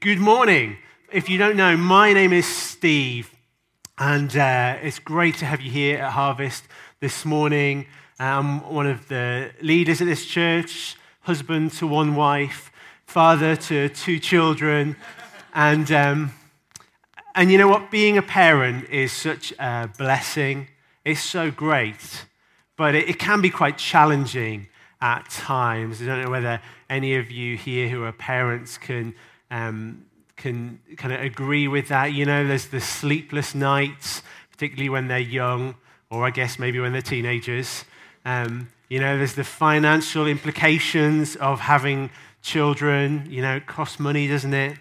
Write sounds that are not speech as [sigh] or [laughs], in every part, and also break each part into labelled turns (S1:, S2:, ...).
S1: Good morning. If you don't know, my name is Steve, and uh, it's great to have you here at Harvest this morning. I'm one of the leaders at this church, husband to one wife, father to two children, and, um, and you know what? Being a parent is such a blessing. It's so great, but it, it can be quite challenging at times. I don't know whether any of you here who are parents can um, can kind of agree with that. You know, there's the sleepless nights, particularly when they're young, or I guess maybe when they're teenagers. Um, you know, there's the financial implications of having children. You know, it costs money, doesn't it?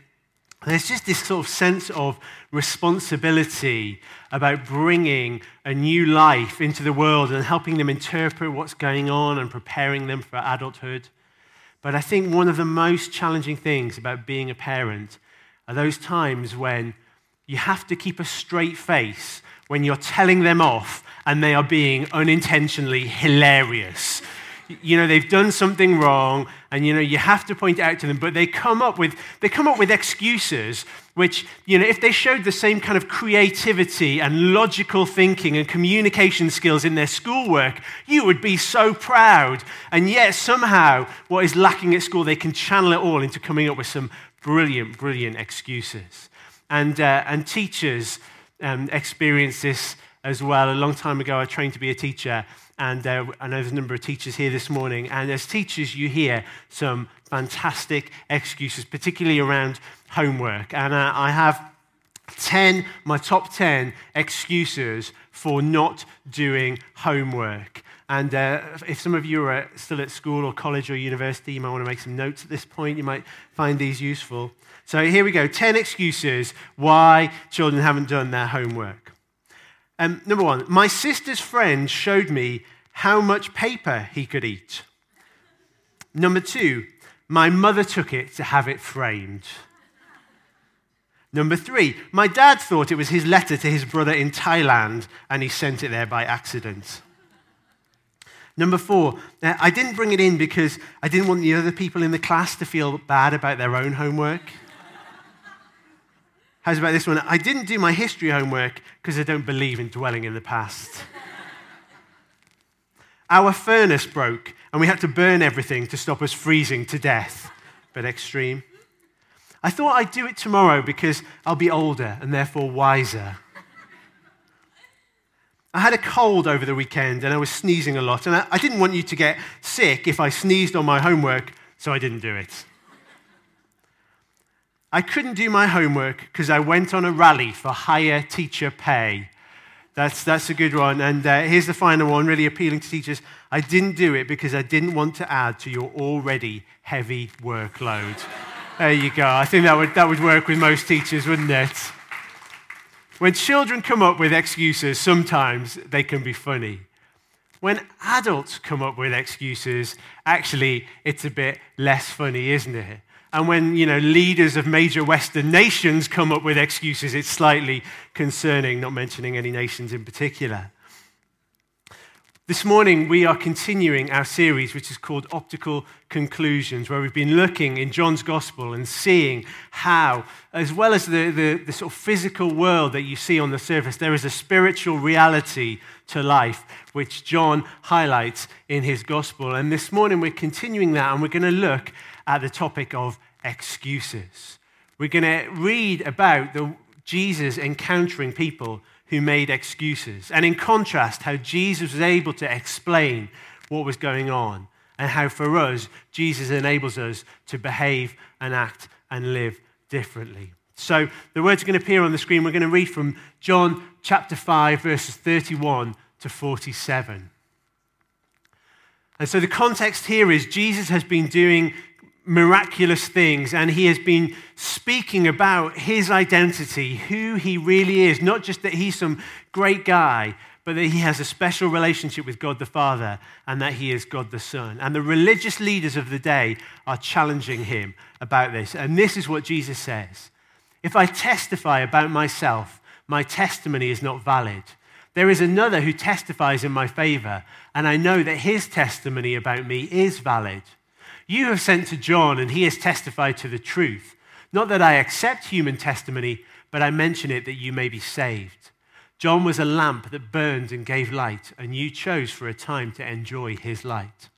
S1: There's just this sort of sense of responsibility about bringing a new life into the world and helping them interpret what's going on and preparing them for adulthood. But I think one of the most challenging things about being a parent are those times when you have to keep a straight face when you're telling them off and they are being unintentionally hilarious. You know, they've done something wrong, and you know, you have to point it out to them, but they come up with they come up with excuses which, you know, if they showed the same kind of creativity and logical thinking and communication skills in their schoolwork, you would be so proud. And yet, somehow, what is lacking at school, they can channel it all into coming up with some brilliant, brilliant excuses. And, uh, and teachers um, experience this as well. A long time ago, I trained to be a teacher, and uh, I know there's a number of teachers here this morning. And as teachers, you hear some fantastic excuses, particularly around homework. And uh, I have 10, my top 10 excuses for not doing homework. And uh, if some of you are still at school or college or university, you might want to make some notes at this point. You might find these useful. So here we go 10 excuses why children haven't done their homework. Um, number one, my sister's friend showed me how much paper he could eat. Number two, my mother took it to have it framed. Number three, my dad thought it was his letter to his brother in Thailand and he sent it there by accident. Number four, uh, I didn't bring it in because I didn't want the other people in the class to feel bad about their own homework. How's about this one? I didn't do my history homework because I don't believe in dwelling in the past. Our furnace broke and we had to burn everything to stop us freezing to death. But extreme. I thought I'd do it tomorrow because I'll be older and therefore wiser. I had a cold over the weekend and I was sneezing a lot, and I, I didn't want you to get sick if I sneezed on my homework, so I didn't do it. I couldn't do my homework because I went on a rally for higher teacher pay. That's, that's a good one. And uh, here's the final one, really appealing to teachers. I didn't do it because I didn't want to add to your already heavy workload. there you go. I think that would, that would work with most teachers, wouldn't it? When children come up with excuses, sometimes they can be funny. When adults come up with excuses, actually, it's a bit less funny, isn't it? And when, you know, leaders of major Western nations come up with excuses, it's slightly concerning, not mentioning any nations in particular. This morning, we are continuing our series, which is called Optical Conclusions, where we've been looking in John's Gospel and seeing how, as well as the, the, the, sort of physical world that you see on the surface, there is a spiritual reality to life, which John highlights in his Gospel. And this morning, we're continuing that, and we're going to look at the topic of excuses. We're going to read about the, Jesus encountering people who made excuses. And in contrast, how Jesus was able to explain what was going on, and how for us, Jesus enables us to behave and act and live differently. So the words are going to appear on the screen. We're going to read from John chapter 5, verses 31 to 47. And so the context here is Jesus has been doing miraculous things, and he has been speaking about his identity, who he really is, not just that he's some great guy, but that he has a special relationship with God the Father and that he is God the Son. And the religious leaders of the day are challenging him about this. And this is what Jesus says If I testify about myself, my testimony is not valid. There is another who testifies in my favor, and I know that his testimony about me is valid. You have sent to John, and he has testified to the truth. Not that I accept human testimony, but I mention it that you may be saved. John was a lamp that burned and gave light, and you chose for a time to enjoy his light.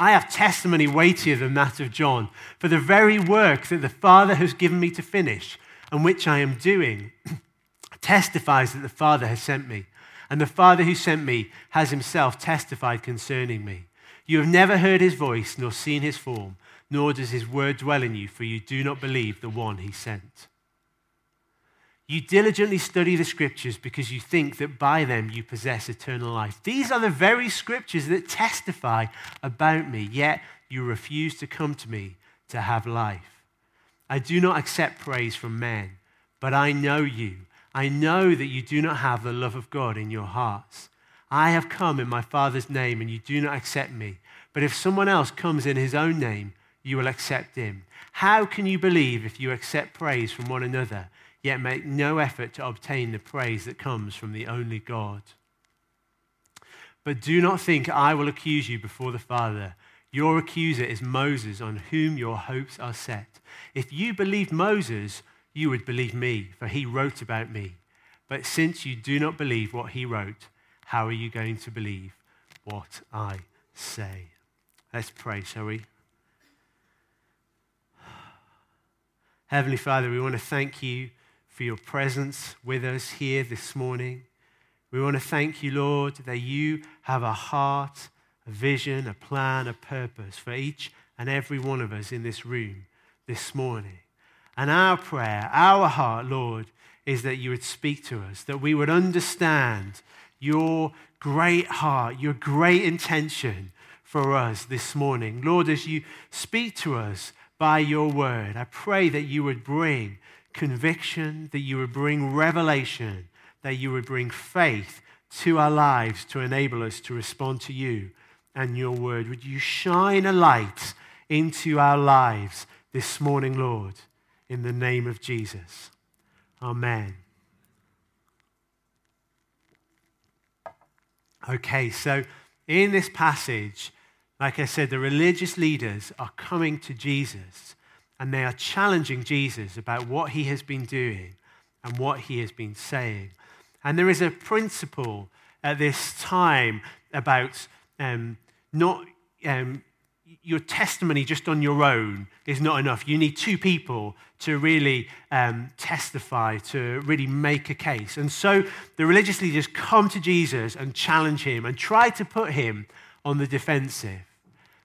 S1: I have testimony weightier than that of John, for the very work that the Father has given me to finish, and which I am doing, [clears throat] testifies that the Father has sent me. And the Father who sent me has himself testified concerning me. You have never heard his voice, nor seen his form, nor does his word dwell in you, for you do not believe the one he sent. You diligently study the scriptures because you think that by them you possess eternal life. These are the very scriptures that testify about me, yet you refuse to come to me to have life. I do not accept praise from men, but I know you. I know that you do not have the love of God in your hearts. I have come in my Father's name, and you do not accept me. But if someone else comes in his own name, you will accept him. How can you believe if you accept praise from one another? yet make no effort to obtain the praise that comes from the only God. But do not think I will accuse you before the Father. Your accuser is Moses, on whom your hopes are set. If you believed Moses, you would believe me, for he wrote about me. But since you do not believe what he wrote, how are you going to believe what I say? Let's pray, shall we? Heavenly Father, we want to thank you for your presence with us here this morning. We want to thank you, Lord, that you have a heart, a vision, a plan, a purpose for each and every one of us in this room this morning. And our prayer, our heart, Lord, is that you would speak to us, that we would understand your great heart, your great intention for us this morning. Lord, as you speak to us by your word, I pray that you would bring conviction, that you would bring revelation, that you would bring faith to our lives to enable us to respond to you and your word. Would you shine a light into our lives this morning, Lord, in the name of Jesus? Amen. Okay, so in this passage, like I said, the religious leaders are coming to Jesus and they are challenging Jesus about what he has been doing and what he has been saying. And there is a principle at this time about um, not um, your testimony just on your own is not enough. You need two people to really um, testify, to really make a case. And so the religious leaders come to Jesus and challenge him and try to put him on the defensive.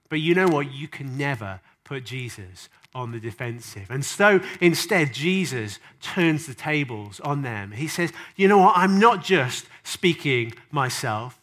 S1: But you know what? You can never put Jesus on the defensive. And so instead, Jesus turns the tables on them. He says, You know what? I'm not just speaking myself.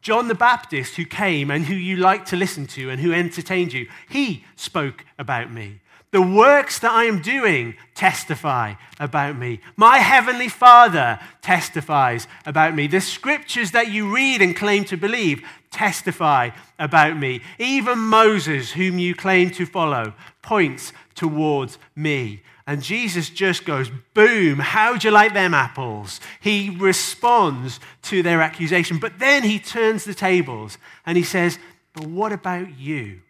S1: John the Baptist, who came and who you liked to listen to and who entertained you, he spoke about me. The works that I am doing testify about me. My heavenly Father testifies about me. The scriptures that you read and claim to believe testify about me. Even Moses, whom you claim to follow, points towards me. And Jesus just goes, boom, how'd you like them apples? He responds to their accusation, but then he turns the tables and he says, But what about you?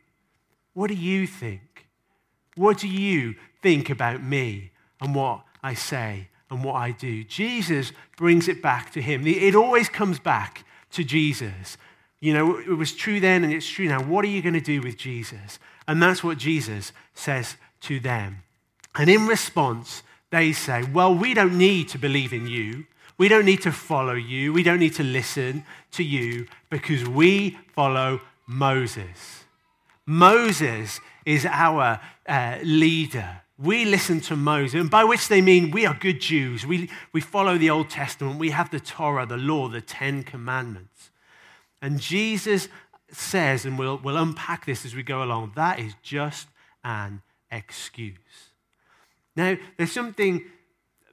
S1: What do you think? What do you think about me and what I say and what I do? Jesus brings it back to him. It always comes back to Jesus. You know, it was true then and it's true now. What are you going to do with Jesus? And that's what Jesus says to them. And in response, they say, Well, we don't need to believe in you. We don't need to follow you. We don't need to listen to you because we follow Moses. Moses is our uh, leader. We listen to Moses, and by which they mean we are good Jews. We, we follow the Old Testament. We have the Torah, the law, the Ten Commandments. And Jesus says, and we'll, we'll unpack this as we go along, that is just an excuse. Now, there's something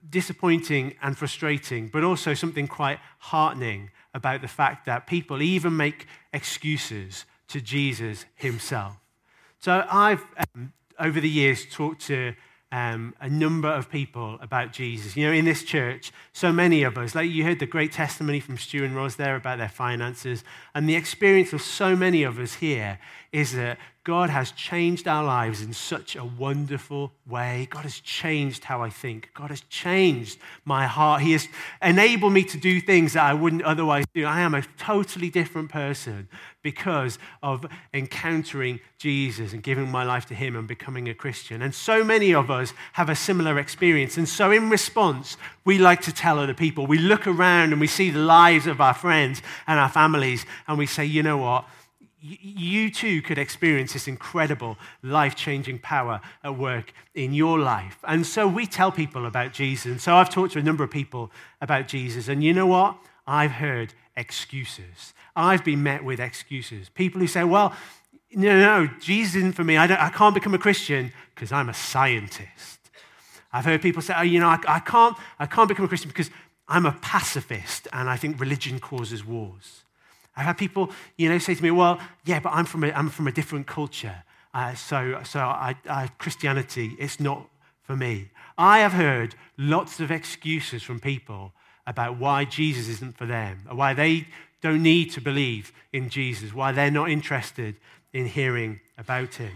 S1: disappointing and frustrating, but also something quite heartening about the fact that people even make excuses to Jesus himself. So I've, um, over the years, talked to um, a number of people about Jesus. You know, in this church, so many of us, like you heard the great testimony from Stu and Roz there about their finances, and the experience of so many of us here is that God has changed our lives in such a wonderful way. God has changed how I think. God has changed my heart. He has enabled me to do things that I wouldn't otherwise do. I am a totally different person because of encountering Jesus and giving my life to Him and becoming a Christian. And so many of us have a similar experience. And so, in response, we like to tell other people. We look around and we see the lives of our friends and our families, and we say, you know what? you too could experience this incredible life changing power at work in your life. And so we tell people about Jesus. And so I've talked to a number of people about Jesus. And you know what? I've heard excuses. I've been met with excuses. People who say, well, no, no, Jesus isn't for me. I, I can't become a Christian because I'm a scientist. I've heard people say, oh, you know, I, I, can't, I can't become a Christian because I'm a pacifist and I think religion causes wars. I've had people, you know, say to me, well, yeah, but I'm from a, I'm from a different culture. Uh, so so I, I, Christianity, it's not for me. I have heard lots of excuses from people about why Jesus isn't for them, or why they don't need to believe in Jesus, why they're not interested in hearing about him.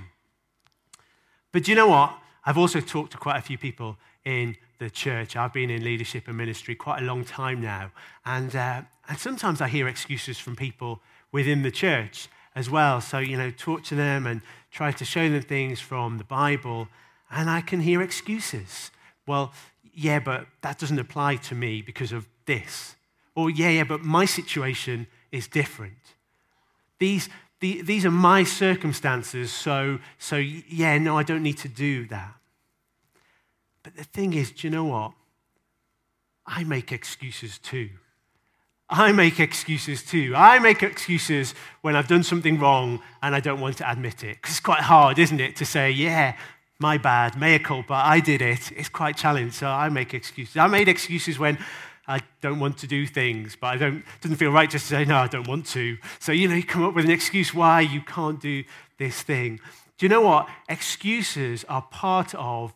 S1: But do you know what? I've also talked to quite a few people in the church. I've been in leadership and ministry quite a long time now. And, uh, and sometimes I hear excuses from people within the church as well. So, you know, talk to them and try to show them things from the Bible. And I can hear excuses. Well, yeah, but that doesn't apply to me because of this. Or, yeah, yeah, but my situation is different. These, the, these are my circumstances, so, so yeah, no, I don't need to do that. But the thing is, do you know what? I make excuses too. I make excuses too. I make excuses when I've done something wrong and I don't want to admit it. Because it's quite hard, isn't it, to say, yeah, my bad, mea culpa, I did it. It's quite challenging, so I make excuses. I made excuses when I don't want to do things, but I don't, doesn't feel right just to say, no, I don't want to. So, you know, you come up with an excuse why you can't do this thing. Do you know what? Excuses are part of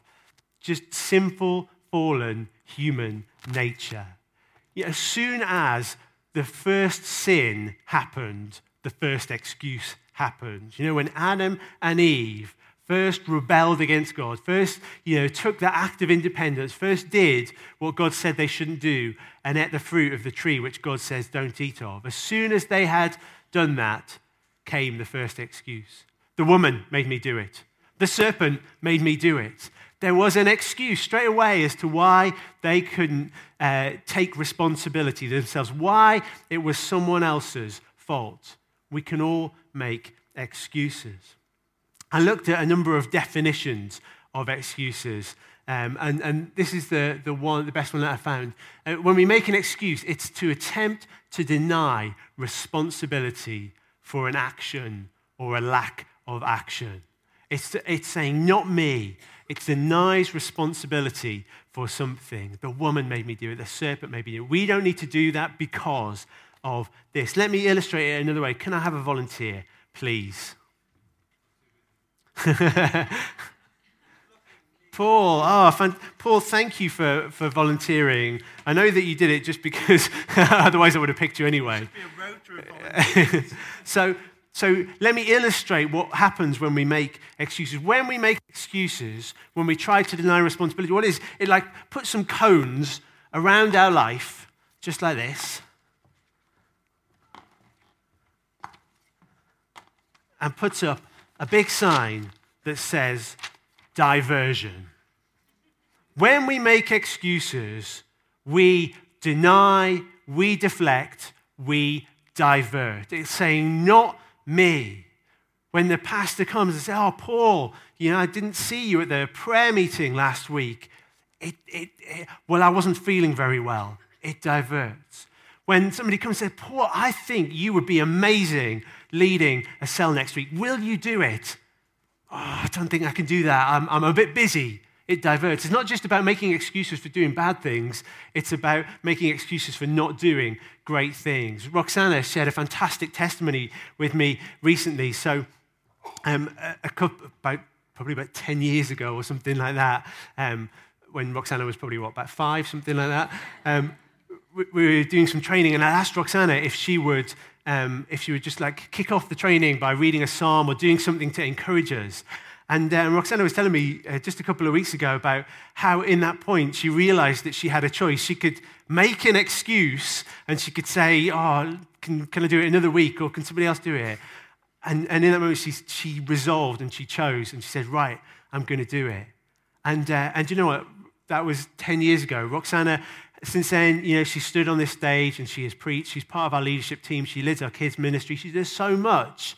S1: just simple, fallen human nature. Yet as soon as the first sin happened, the first excuse happened. You know, when Adam and Eve first rebelled against God, first, you know, took that act of independence, first did what God said they shouldn't do, and ate the fruit of the tree which God says don't eat of. As soon as they had done that, came the first excuse. The woman made me do it. The serpent made me do it there was an excuse straight away as to why they couldn't uh, take responsibility themselves, why it was someone else's fault. We can all make excuses. I looked at a number of definitions of excuses. Um, and, and this is the, the, one, the best one that I found. Uh, when we make an excuse, it's to attempt to deny responsibility for an action or a lack of action. It's, it's saying, not me. It denies responsibility for something. The woman made me do it. The serpent made me do it. We don't need to do that because of this. Let me illustrate it another way. Can I have a volunteer, please? [laughs] Paul, oh, Paul, thank you for, for volunteering. I know that you did it just because [laughs] otherwise I would have picked you anyway. [laughs] so, so let me illustrate what happens when we make excuses. When we make excuses, when we try to deny responsibility, what is it like? Put some cones around our life, just like this, and puts up a big sign that says diversion. When we make excuses, we deny, we deflect, we divert. It's saying not me. When the pastor comes and says, Oh, Paul, you know, I didn't see you at the prayer meeting last week. It, it, it, well, I wasn't feeling very well. It diverts. When somebody comes and says, Paul, I think you would be amazing leading a cell next week. Will you do it? Oh, I don't think I can do that. I'm, I'm a bit busy it diverts. It's not just about making excuses for doing bad things, it's about making excuses for not doing great things. Roxana shared a fantastic testimony with me recently. So, um, a, a couple, about, probably about 10 years ago or something like that, um, when Roxana was probably, what, about five, something like that, um, we, we were doing some training, and I asked Roxana if she would um, if she would just like kick off the training by reading a psalm or doing something to encourage us. And uh, Roxana was telling me uh, just a couple of weeks ago about how, in that point, she realized that she had a choice. She could make an excuse and she could say, Oh, can, can I do it another week or can somebody else do it? And, and in that moment, she, she resolved and she chose and she said, Right, I'm going to do it. And, uh, and you know what? That was 10 years ago. Roxana, since then, you know, she stood on this stage and she has preached. She's part of our leadership team. She leads our kids' ministry. She does so much.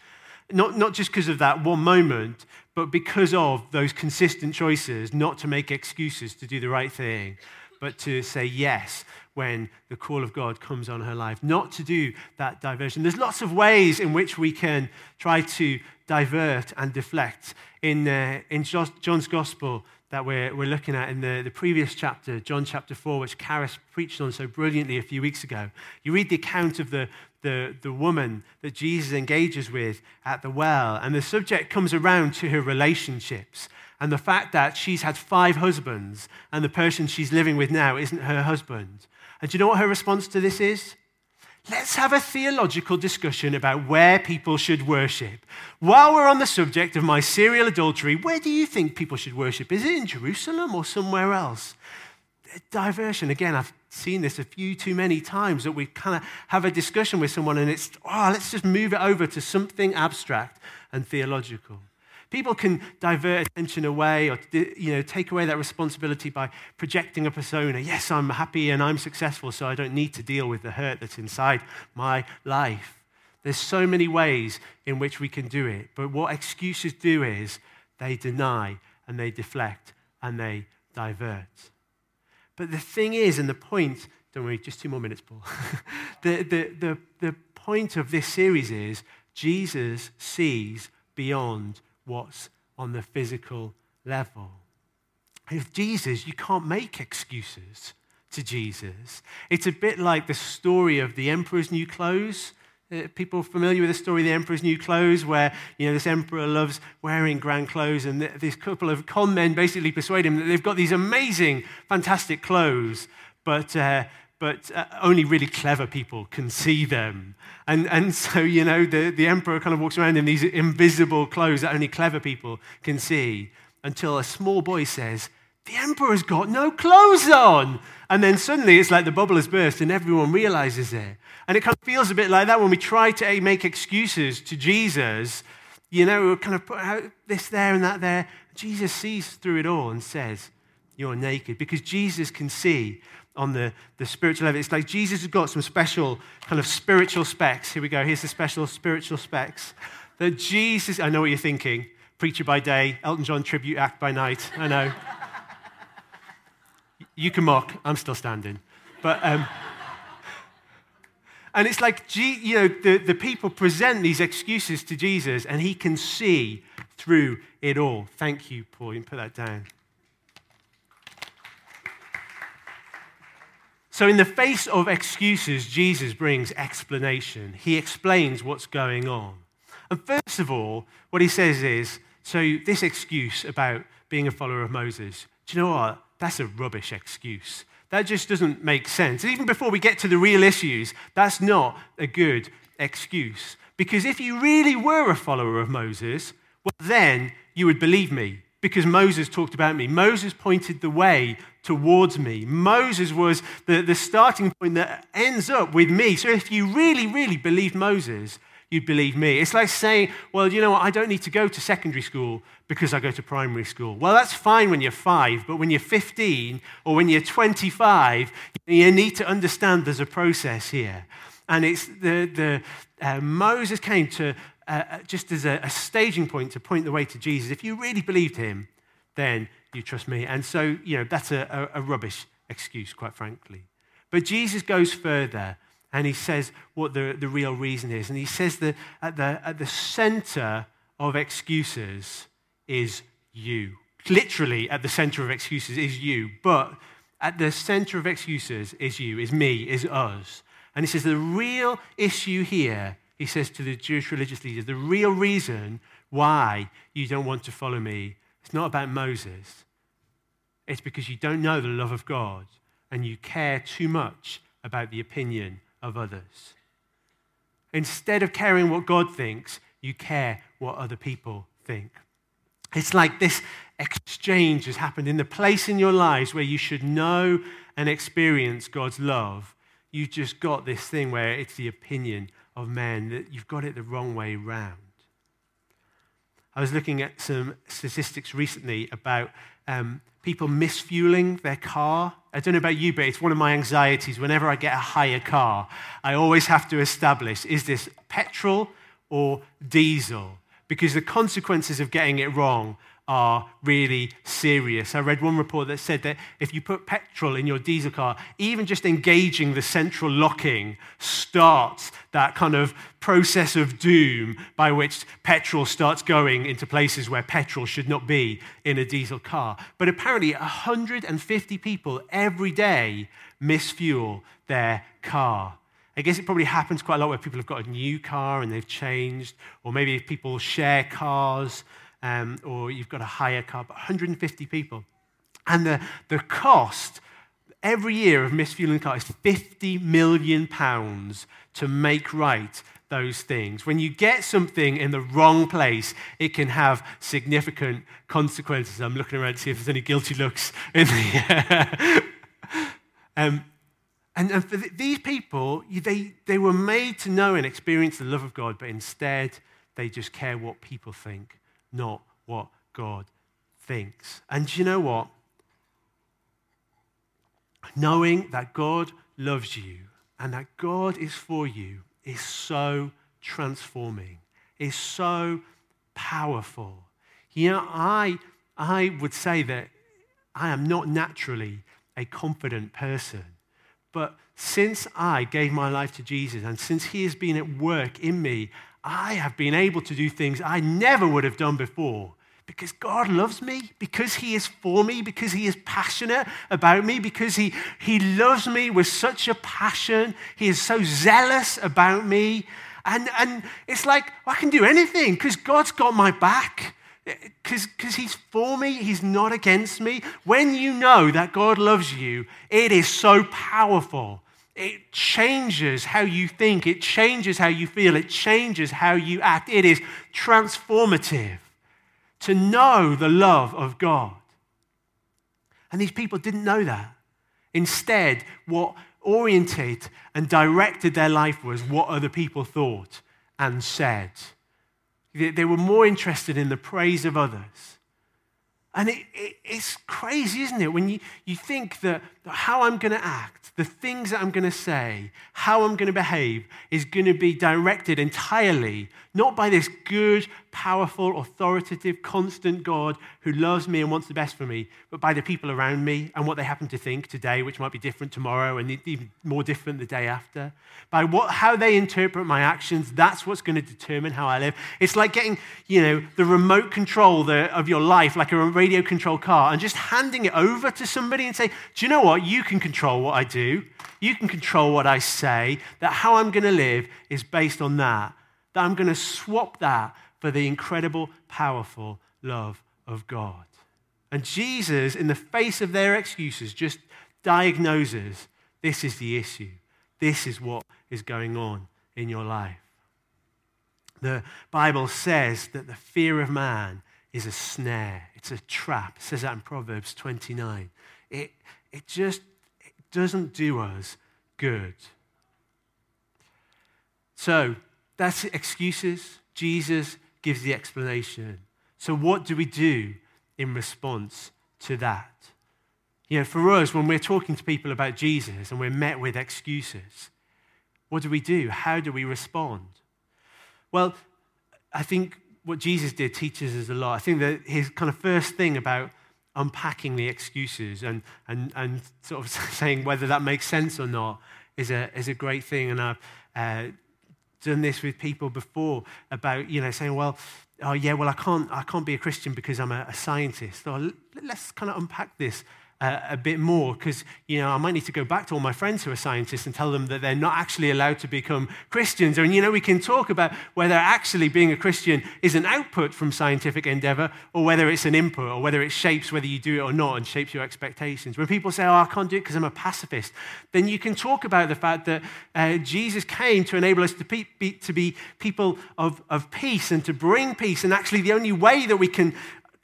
S1: Not, not just because of that one moment, but because of those consistent choices not to make excuses to do the right thing, but to say yes when the call of God comes on her life, not to do that diversion. There's lots of ways in which we can try to divert and deflect. In, uh, in John's Gospel, that we're, we're looking at in the, the previous chapter, John chapter 4, which Karis preached on so brilliantly a few weeks ago. You read the account of the, the, the woman that Jesus engages with at the well, and the subject comes around to her relationships and the fact that she's had five husbands and the person she's living with now isn't her husband. And do you know what her response to this is? Let's have a theological discussion about where people should worship. While we're on the subject of my serial adultery, where do you think people should worship? Is it in Jerusalem or somewhere else? Diversion. Again, I've seen this a few too many times that we kind of have a discussion with someone and it's, oh, let's just move it over to something abstract and theological. People can divert attention away or you know, take away that responsibility by projecting a persona. Yes, I'm happy and I'm successful, so I don't need to deal with the hurt that's inside my life. There's so many ways in which we can do it. But what excuses do is they deny and they deflect and they divert. But the thing is, and the point, don't worry, just two more minutes, Paul. [laughs] the, the, the, the point of this series is Jesus sees beyond what's on the physical level. With Jesus, you can't make excuses to Jesus. It's a bit like the story of the emperor's new clothes. Uh, people familiar with the story of the emperor's new clothes, where you know this emperor loves wearing grand clothes, and this couple of con men basically persuade him that they've got these amazing, fantastic clothes, but uh, but uh, only really clever people can see them. And, and [laughs] so, you know, the, the emperor kind of walks around in these invisible clothes that only clever people can see until a small boy says, The emperor's got no clothes on. And then suddenly it's like the bubble has burst and everyone realizes it. And it kind of feels a bit like that when we try to make excuses to Jesus. You know, we kind of put out this there and that there. Jesus sees through it all and says, You're naked. Because Jesus can see on the, the spiritual level. It's like Jesus has got some special kind of spiritual specs. Here we go. Here's the special spiritual specs. That Jesus, I know what you're thinking. Preacher by day, Elton John tribute act by night. I know. [laughs] you can mock. I'm still standing. But, um, and it's like, you know, the, the people present these excuses to Jesus and he can see through it all. Thank you, Paul. You can put that down. So, in the face of excuses, Jesus brings explanation. He explains what's going on. And first of all, what he says is so, this excuse about being a follower of Moses, do you know what? That's a rubbish excuse. That just doesn't make sense. Even before we get to the real issues, that's not a good excuse. Because if you really were a follower of Moses, well, then you would believe me because Moses talked about me. Moses pointed the way towards me. Moses was the, the starting point that ends up with me. So if you really, really believed Moses, you'd believe me. It's like saying, well, you know what, I don't need to go to secondary school because I go to primary school. Well, that's fine when you're five, but when you're 15 or when you're 25, you need to understand there's a process here. And it's the, the uh, Moses came to uh, uh, just as a, a, staging point to point the way to Jesus. If you really believed him, then you trust me. And so, you know, that's a, a, rubbish excuse, quite frankly. But Jesus goes further and he says what the, the real reason is. And he says that at the, at the center of excuses is you. Literally, at the center of excuses is you. But at the center of excuses is you, is me, is us. And he says the real issue here he says to the Jewish religious leaders, the real reason why you don't want to follow me, it's not about Moses. It's because you don't know the love of God and you care too much about the opinion of others. instead of caring what God thinks, you care what other people think. It's like this exchange has happened in the place in your lives where you should know and experience God's love. You've just got this thing where it's the opinion of men that you've got it the wrong way round. I was looking at some statistics recently about um, people misfueling their car. I don't know about you, but it's one of my anxieties. Whenever I get a hire car, I always have to establish is this petrol or diesel? Because the consequences of getting it wrong are really serious. I read one report that said that if you put petrol in your diesel car, even just engaging the central locking starts that kind of process of doom by which petrol starts going into places where petrol should not be in a diesel car. But apparently, 150 people every day misfuel their car. I guess it probably happens quite a lot where people have got a new car and they've changed, or maybe people share cars um, or you've got a hire car, but 150 people. And the, the cost every year of misfueling car is 50 million pounds to make right those things. When you get something in the wrong place, it can have significant consequences. I'm looking around to see if there's any guilty looks in the. [laughs] um, and, and for these people, they, they were made to know and experience the love of God, but instead they just care what people think not what God thinks. And you know what? Knowing that God loves you and that God is for you is so transforming, is so powerful. You know, I, I would say that I am not naturally a confident person. But since I gave my life to Jesus and since He has been at work in me, I have been able to do things I never would have done before because God loves me, because He is for me, because He is passionate about me, because He, he loves me with such a passion. He is so zealous about me. And, and it's like, I can do anything because God's got my back. Because he's for me, he's not against me. When you know that God loves you, it is so powerful. It changes how you think, it changes how you feel, it changes how you act. It is transformative to know the love of God. And these people didn't know that. Instead, what oriented and directed their life was what other people thought and said. They were more interested in the praise of others. And it, it, it's crazy, isn't it? When you, you think that how I'm going to act, the things that I'm going to say, how I'm going to behave, is going to be directed entirely not by this good, powerful, authoritative, constant God who loves me and wants the best for me, but by the people around me and what they happen to think today, which might be different tomorrow and even more different the day after. By what, how they interpret my actions, that's what's going to determine how I live. It's like getting, you know, the remote control the, of your life, like a radio control car, and just handing it over to somebody and say, do you know what? You can control what I do you can control what I say, that how I'm going to live is based on that, that I'm going to swap that for the incredible, powerful love of God. And Jesus, in the face of their excuses, just diagnoses this is the issue. This is what is going on in your life. The Bible says that the fear of man is a snare, it's a trap. It says that in Proverbs 29. It, it just doesn't do us good. So that's excuses. Jesus gives the explanation. So, what do we do in response to that? You know, for us, when we're talking to people about Jesus and we're met with excuses, what do we do? How do we respond? Well, I think what Jesus did teaches us a lot. I think that his kind of first thing about unpacking the excuses and, and, and sort of [laughs] saying whether that makes sense or not is a, is a great thing. And I've uh, done this with people before about, you know, saying, well, oh yeah, well, I can't, I can't be a Christian because I'm a, a scientist. Or let's kind of unpack this uh, a bit more because, you know, I might need to go back to all my friends who are scientists and tell them that they're not actually allowed to become Christians. And, you know, we can talk about whether actually being a Christian is an output from scientific endeavor or whether it's an input or whether it shapes whether you do it or not and shapes your expectations. When people say, oh, I can't do it because I'm a pacifist, then you can talk about the fact that uh, Jesus came to enable us to be, be, to be people of, of peace and to bring peace. And actually, the only way that we can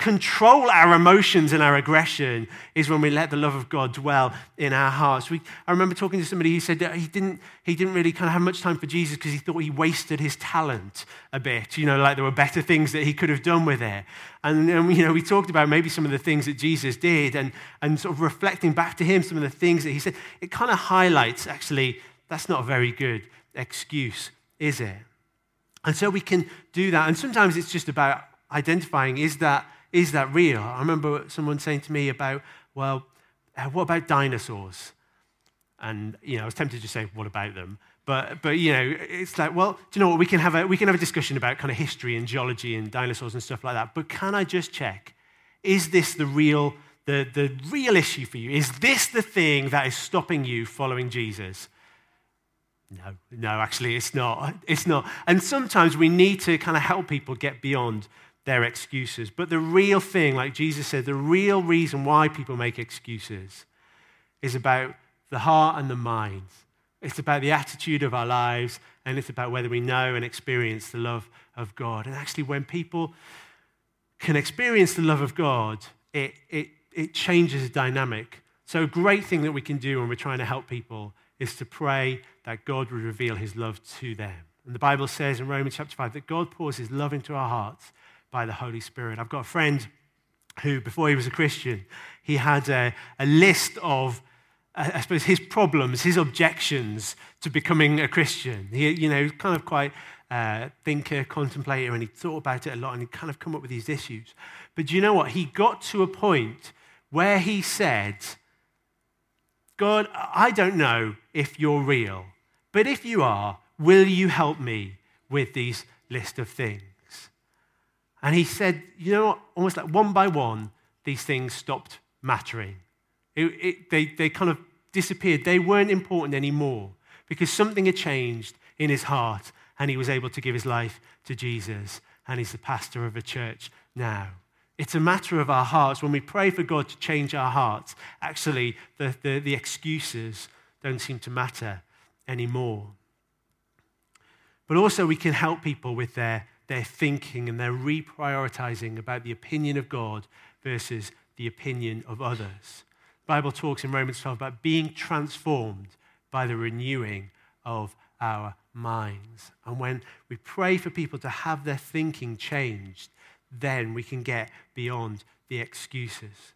S1: control our emotions and our aggression is when we let the love of God dwell in our hearts. We, I remember talking to somebody who said that he didn't, he didn't really kind of have much time for Jesus because he thought he wasted his talent a bit. You know, like there were better things that he could have done with it. And, and you know, we talked about maybe some of the things that Jesus did and, and sort of reflecting back to him some of the things that he said. It kind of highlights actually that's not a very good excuse, is it? And so we can do that. And sometimes it's just about identifying is that is that real? I remember someone saying to me about, well, uh, what about dinosaurs? And, you know, I was tempted to say, what about them? But, but you know, it's like, well, do you know what? We can, have a, we can have a discussion about kind of history and geology and dinosaurs and stuff like that. But can I just check? Is this the real, the, the real issue for you? Is this the thing that is stopping you following Jesus? No, no, actually, it's not. It's not. And sometimes we need to kind of help people get beyond their excuses. But the real thing, like Jesus said, the real reason why people make excuses is about the heart and the mind. It's about the attitude of our lives, and it's about whether we know and experience the love of God. And actually, when people can experience the love of God, it, it, it changes the dynamic. So, a great thing that we can do when we're trying to help people is to pray that God would reveal his love to them. And the Bible says in Romans chapter 5 that God pours his love into our hearts by the Holy Spirit. I've got a friend who, before he was a Christian, he had a, a list of, I suppose, his problems, his objections to becoming a Christian. He, you know, kind of quite uh, thinker, contemplator, and he thought about it a lot and he kind of come up with these issues. But do you know what? He got to a point where he said, God, I don't know if you're real, but if you are, will you help me with these list of things? And he said, you know, almost like one by one, these things stopped mattering. It, it, they, they kind of disappeared. They weren't important anymore because something had changed in his heart and he was able to give his life to Jesus. And he's the pastor of a church now. It's a matter of our hearts. When we pray for God to change our hearts, actually, the, the, the excuses don't seem to matter anymore. But also, we can help people with their their thinking and their reprioritizing about the opinion of God versus the opinion of others. The Bible talks in Romans 12 about being transformed by the renewing of our minds. And when we pray for people to have their thinking changed, then we can get beyond the excuses.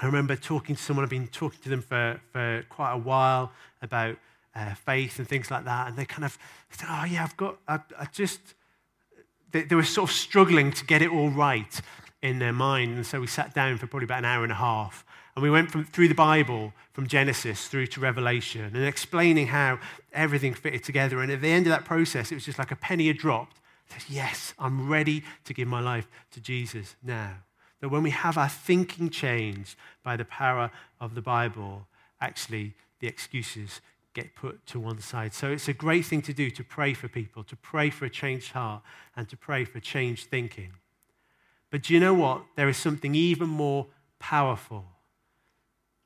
S1: I remember talking to someone, I've been talking to them for, for quite a while about uh, faith and things like that, and they kind of said, Oh, yeah, I've got, I, I just, they, they were sort of struggling to get it all right in their mind. And so we sat down for probably about an hour and a half. And we went from, through the Bible, from Genesis through to Revelation, and explaining how everything fitted together. And at the end of that process, it was just like a penny had dropped. Said, yes, I'm ready to give my life to Jesus now. That when we have our thinking changed by the power of the Bible, actually the excuses get put to one side. So it's a great thing to do to pray for people, to pray for a changed heart, and to pray for changed thinking. But do you know what? There is something even more powerful.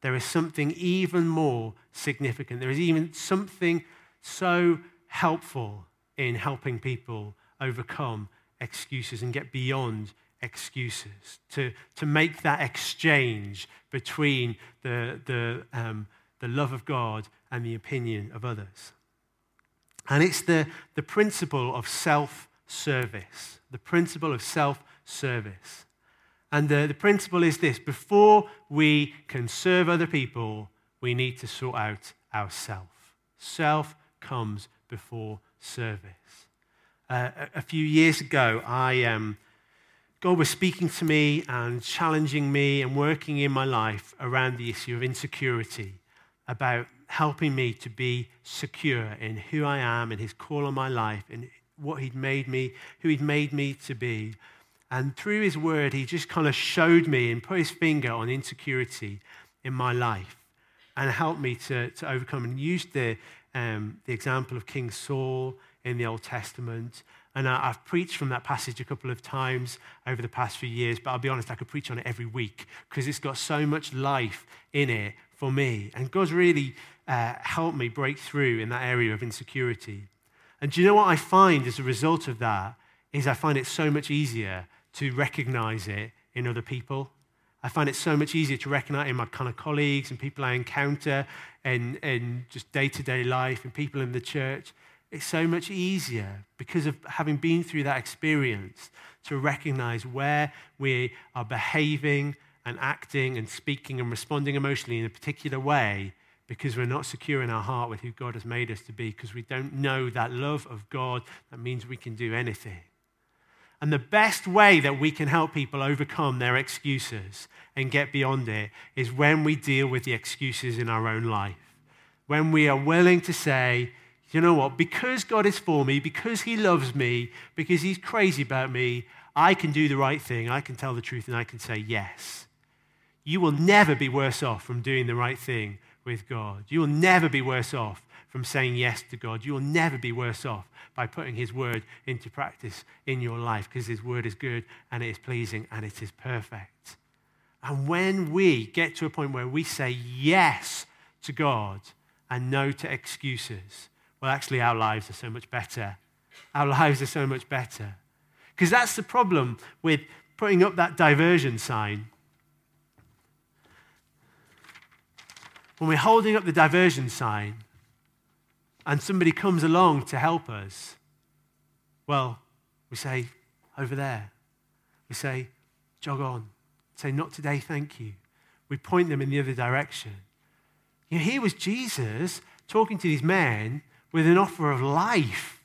S1: There is something even more significant. There is even something so helpful in helping people overcome excuses and get beyond excuses, to, to make that exchange between the, the, um, the love of God and the opinion of others. And it's the, the principle of self service. The principle of self service. And the, the principle is this before we can serve other people, we need to sort out ourself. Self comes before service. Uh, a, a, few years ago, I, um, God was speaking to me and challenging me and working in my life around the issue of insecurity about helping me to be secure in who I am and his call on my life and what he'd made me, who he'd made me to be. And through his word, he just kind of showed me and put his finger on insecurity in my life and helped me to, to overcome and used the, um, the example of King Saul in the Old Testament. And I, have preached from that passage a couple of times over the past few years, but I'll be honest, I could preach on it every week because it's got so much life in it for me. And God's really uh, helped me break through in that area of insecurity. And do you know what I find as a result of that? Is I find it so much easier to recognize it in other people. I find it so much easier to recognize in my kind of colleagues and people I encounter and, in just day to day life and people in the church. It's so much easier because of having been through that experience to recognize where we are behaving and acting and speaking and responding emotionally in a particular way because we're not secure in our heart with who God has made us to be, because we don't know that love of God that means we can do anything. And the best way that we can help people overcome their excuses and get beyond it is when we deal with the excuses in our own life. When we are willing to say, you know what, because God is for me, because He loves me, because He's crazy about me, I can do the right thing, I can tell the truth, and I can say yes. You will never be worse off from doing the right thing with God. You will never be worse off from saying yes to God. You will never be worse off by putting His word into practice in your life because His word is good and it is pleasing and it is perfect. And when we get to a point where we say yes to God and no to excuses, well, actually, our lives are so much better. Our [laughs] lives are so much better. Because that's the problem with putting up that diversion sign. When we're holding up the diversion sign and somebody comes along to help us, well, we say, over there. We say, jog on. Say, not today, thank you. We point them in the other direction. You know, here was Jesus talking to these men with an offer of life,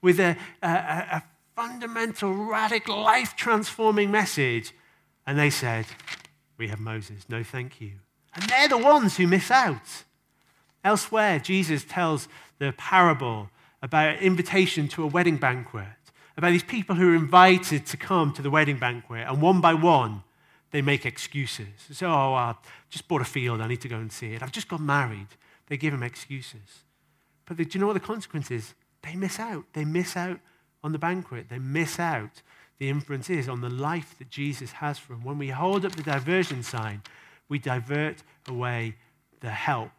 S1: with a, a, a fundamental, radical, life transforming message. And they said, We have Moses. No, thank you. And they're the ones who miss out. Elsewhere, Jesus tells the parable about invitation to a wedding banquet, about these people who are invited to come to the wedding banquet, and one by one, they make excuses. So, oh, I just bought a field, I need to go and see it. I've just got married. They give them excuses. But do you know what the consequence is? They miss out. They miss out on the banquet. They miss out. The inference is on the life that Jesus has for them. When we hold up the diversion sign, we divert away the help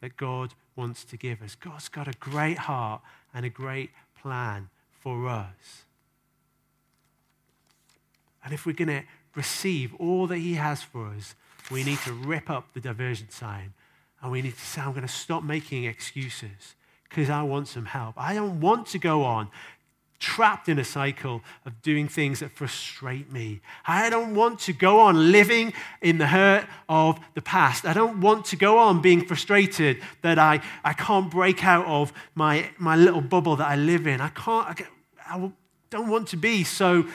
S1: that God wants to give us. God's got a great heart and a great plan for us. And if we're going to receive all that He has for us, we need to rip up the diversion sign and we need to say, I'm going to stop making excuses because I want some help. I don't want to go on trapped in a cycle of doing things that frustrate me. I don't want to go on living in the hurt of the past. I don't want to go on being frustrated that I, I can't break out of my, my little bubble that I live in. I can't, I, I don't want to be so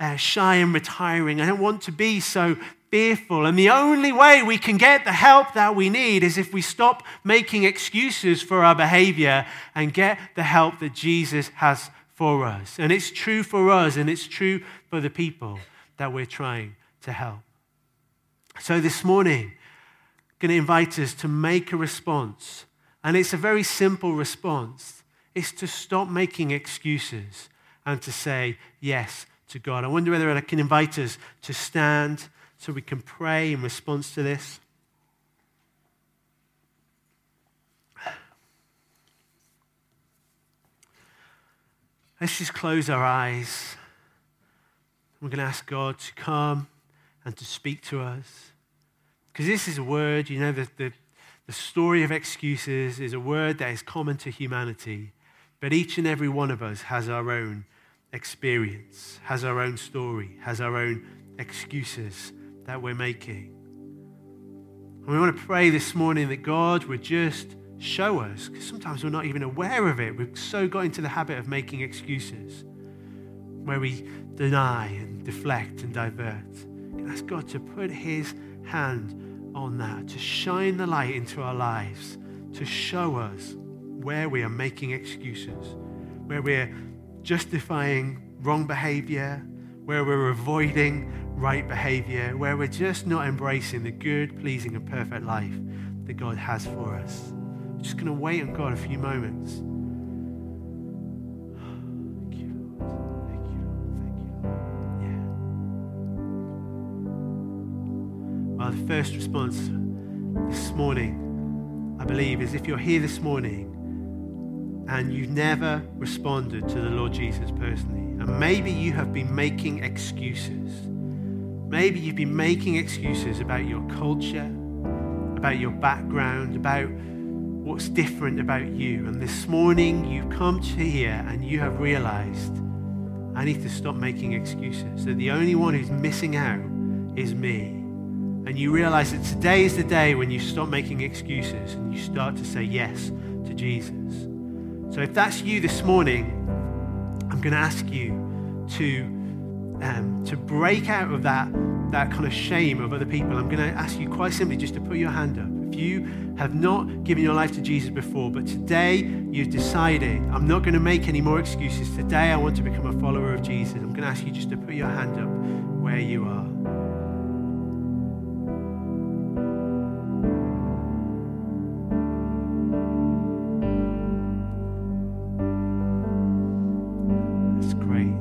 S1: uh, shy and retiring. I don't want to be so fearful. And the only way we can get the help that we need is if we stop making excuses for our behavior and get the help that Jesus has for us. And it's true for us and it's true for the people that we're trying to help. So this morning, I'm going to invite us to make a response. And it's a very simple response. It's to stop making excuses and to say yes to God. I wonder whether I can invite us to stand so we can pray in response to this. Let's just close our eyes. We're going to ask God to come and to speak to us. Because this is a word, you know, the, the, the story of excuses is a word that is common to humanity. But each and every one of us has our own experience, has our own story, has our own excuses that we're making. And we want to pray this morning that God would just show us, because sometimes we're not even aware of it. We've so got into the habit of making excuses where we deny and deflect and divert. ask God to put His hand on that, to shine the light into our lives, to show us where we are making excuses, where we're justifying wrong behavior, where we're avoiding right behavior, where we're just not embracing the good, pleasing, and perfect life that God has for us. Just going to wait on God a few moments. The first response this morning, I believe, is if you're here this morning and you've never responded to the Lord Jesus personally, and maybe you have been making excuses. Maybe you've been making excuses about your culture, about your background, about what's different about you. And this morning you've come to here and you have realized I need to stop making excuses. That the only one who's missing out is me. And you realize that today is the day when you stop making excuses and you start to say yes to Jesus. So if that's you this morning, I'm going to ask you to, um, to break out of that, that kind of shame of other people. I'm going to ask you quite simply just to put your hand up. If you have not given your life to Jesus before, but today you're deciding, I'm not going to make any more excuses. Today I want to become a follower of Jesus. I'm going to ask you just to put your hand up where you are. That's great.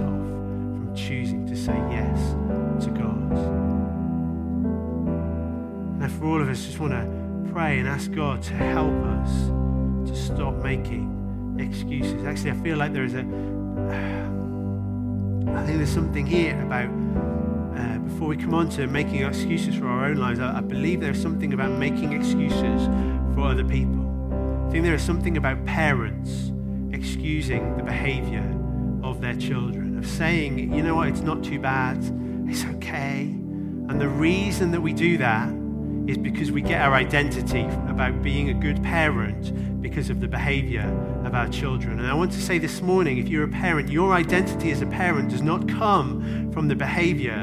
S1: Off from choosing to say yes to God. Now, for all of us, just want to pray and ask God to help us to stop making excuses. Actually, I feel like there is a. [sighs] I think there's something here about. Uh, before we come on to making excuses for our own lives, I, I believe there's something about making excuses for other people. I think there is something about parents excusing the behavior of their children, of saying, you know what, it's not too bad, it's okay. And the reason that we do that is because we get our identity about being a good parent because of the behavior of our children. And I want to say this morning if you're a parent, your identity as a parent does not come from the behavior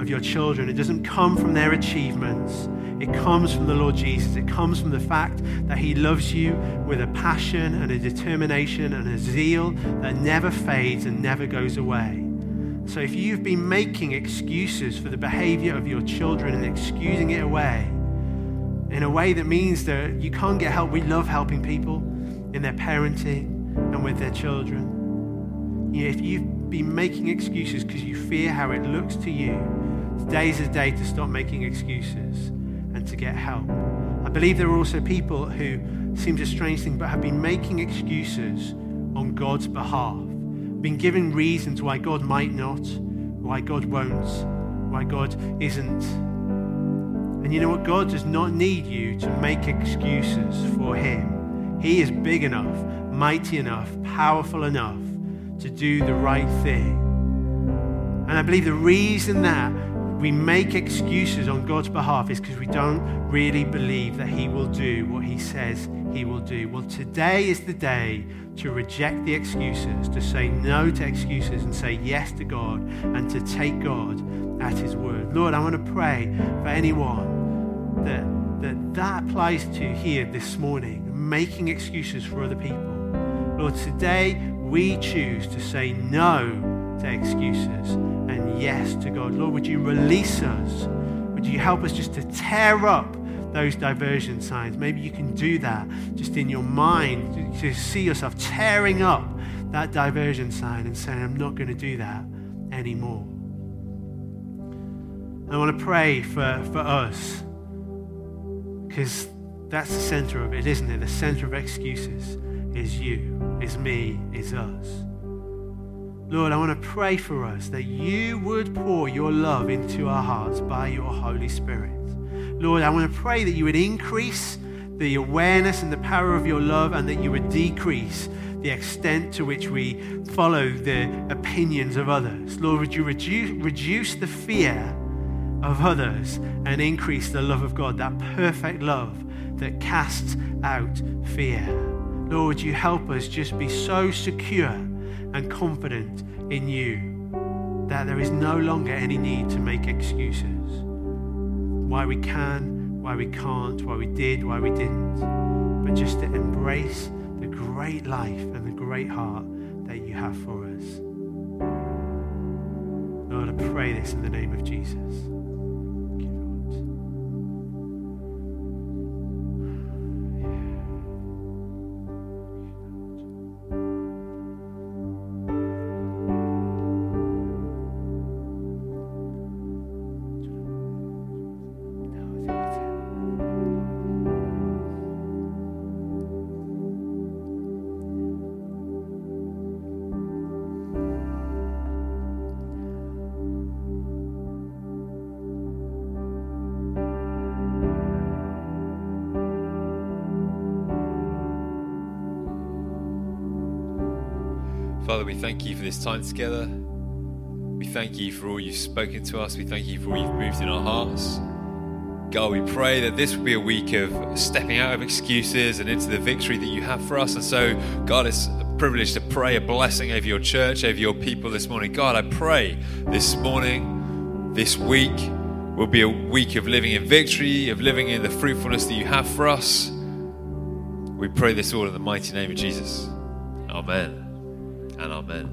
S1: of your children, it doesn't come from their achievements. It comes from the Lord Jesus. It comes from the fact that He loves you with a passion and a determination and a zeal that never fades and never goes away. So if you've been making excuses for the behavior of your children and excusing it away in a way that means that you can't get help, we love helping people in their parenting and with their children. You know, if you've been making excuses because you fear how it looks to you, today's a day to stop making excuses and to get help. I believe there are also people who seems a strange thing, but have been making excuses on God's behalf, been given reasons why God might not, why God won't, why God isn't. And you know what? God does not need you to make excuses for Him. He is big enough, mighty enough, powerful enough to do the right thing. And I believe the reason that we make excuses on God's behalf is because we don't really believe that He will do what He says He will do. Well, today is the day to reject the excuses, to say no to excuses and say yes to God and to take God at His word. Lord, I want to pray for anyone that that, that applies to here this morning, making excuses for other people. Lord, today we choose to say no to excuses and yes to God. Lord, would you release us? Would you help us just to tear up those diversion signs? Maybe you can do that just in your mind to see yourself tearing up that diversion sign and saying, I'm not going to do that anymore. I want to pray for, for us because that's the center of it, isn't it? The center of excuses is you, is me, is us. Lord, I want to pray for us that you would pour your love into our hearts by your Holy Spirit. Lord, I want to pray that you would increase the awareness and the power of your love and that you would decrease the extent to which we follow the opinions of others. Lord, would you reduce, reduce the fear of others and increase the love of God, that perfect love that casts out fear. Lord, would you help us just be so secure and confident in you that there is no longer any need to make excuses. Why we can, why we can't, why we did, why we didn't, but just to embrace the great life and the great heart that you have for us. Lord, I pray this in the name of Jesus.
S2: Thank you for this time together. We thank you for all you've spoken to us. We thank you for all you've moved in our hearts. God, we pray that this will be a week of stepping out of excuses and into the victory that you have for us. And so, God, it's a privilege to pray a blessing over your church, over your people this morning. God, I pray this morning, this week, will be a week of living in victory, of living in the fruitfulness that you have for us. We pray this all in the mighty name of Jesus. Amen and amen.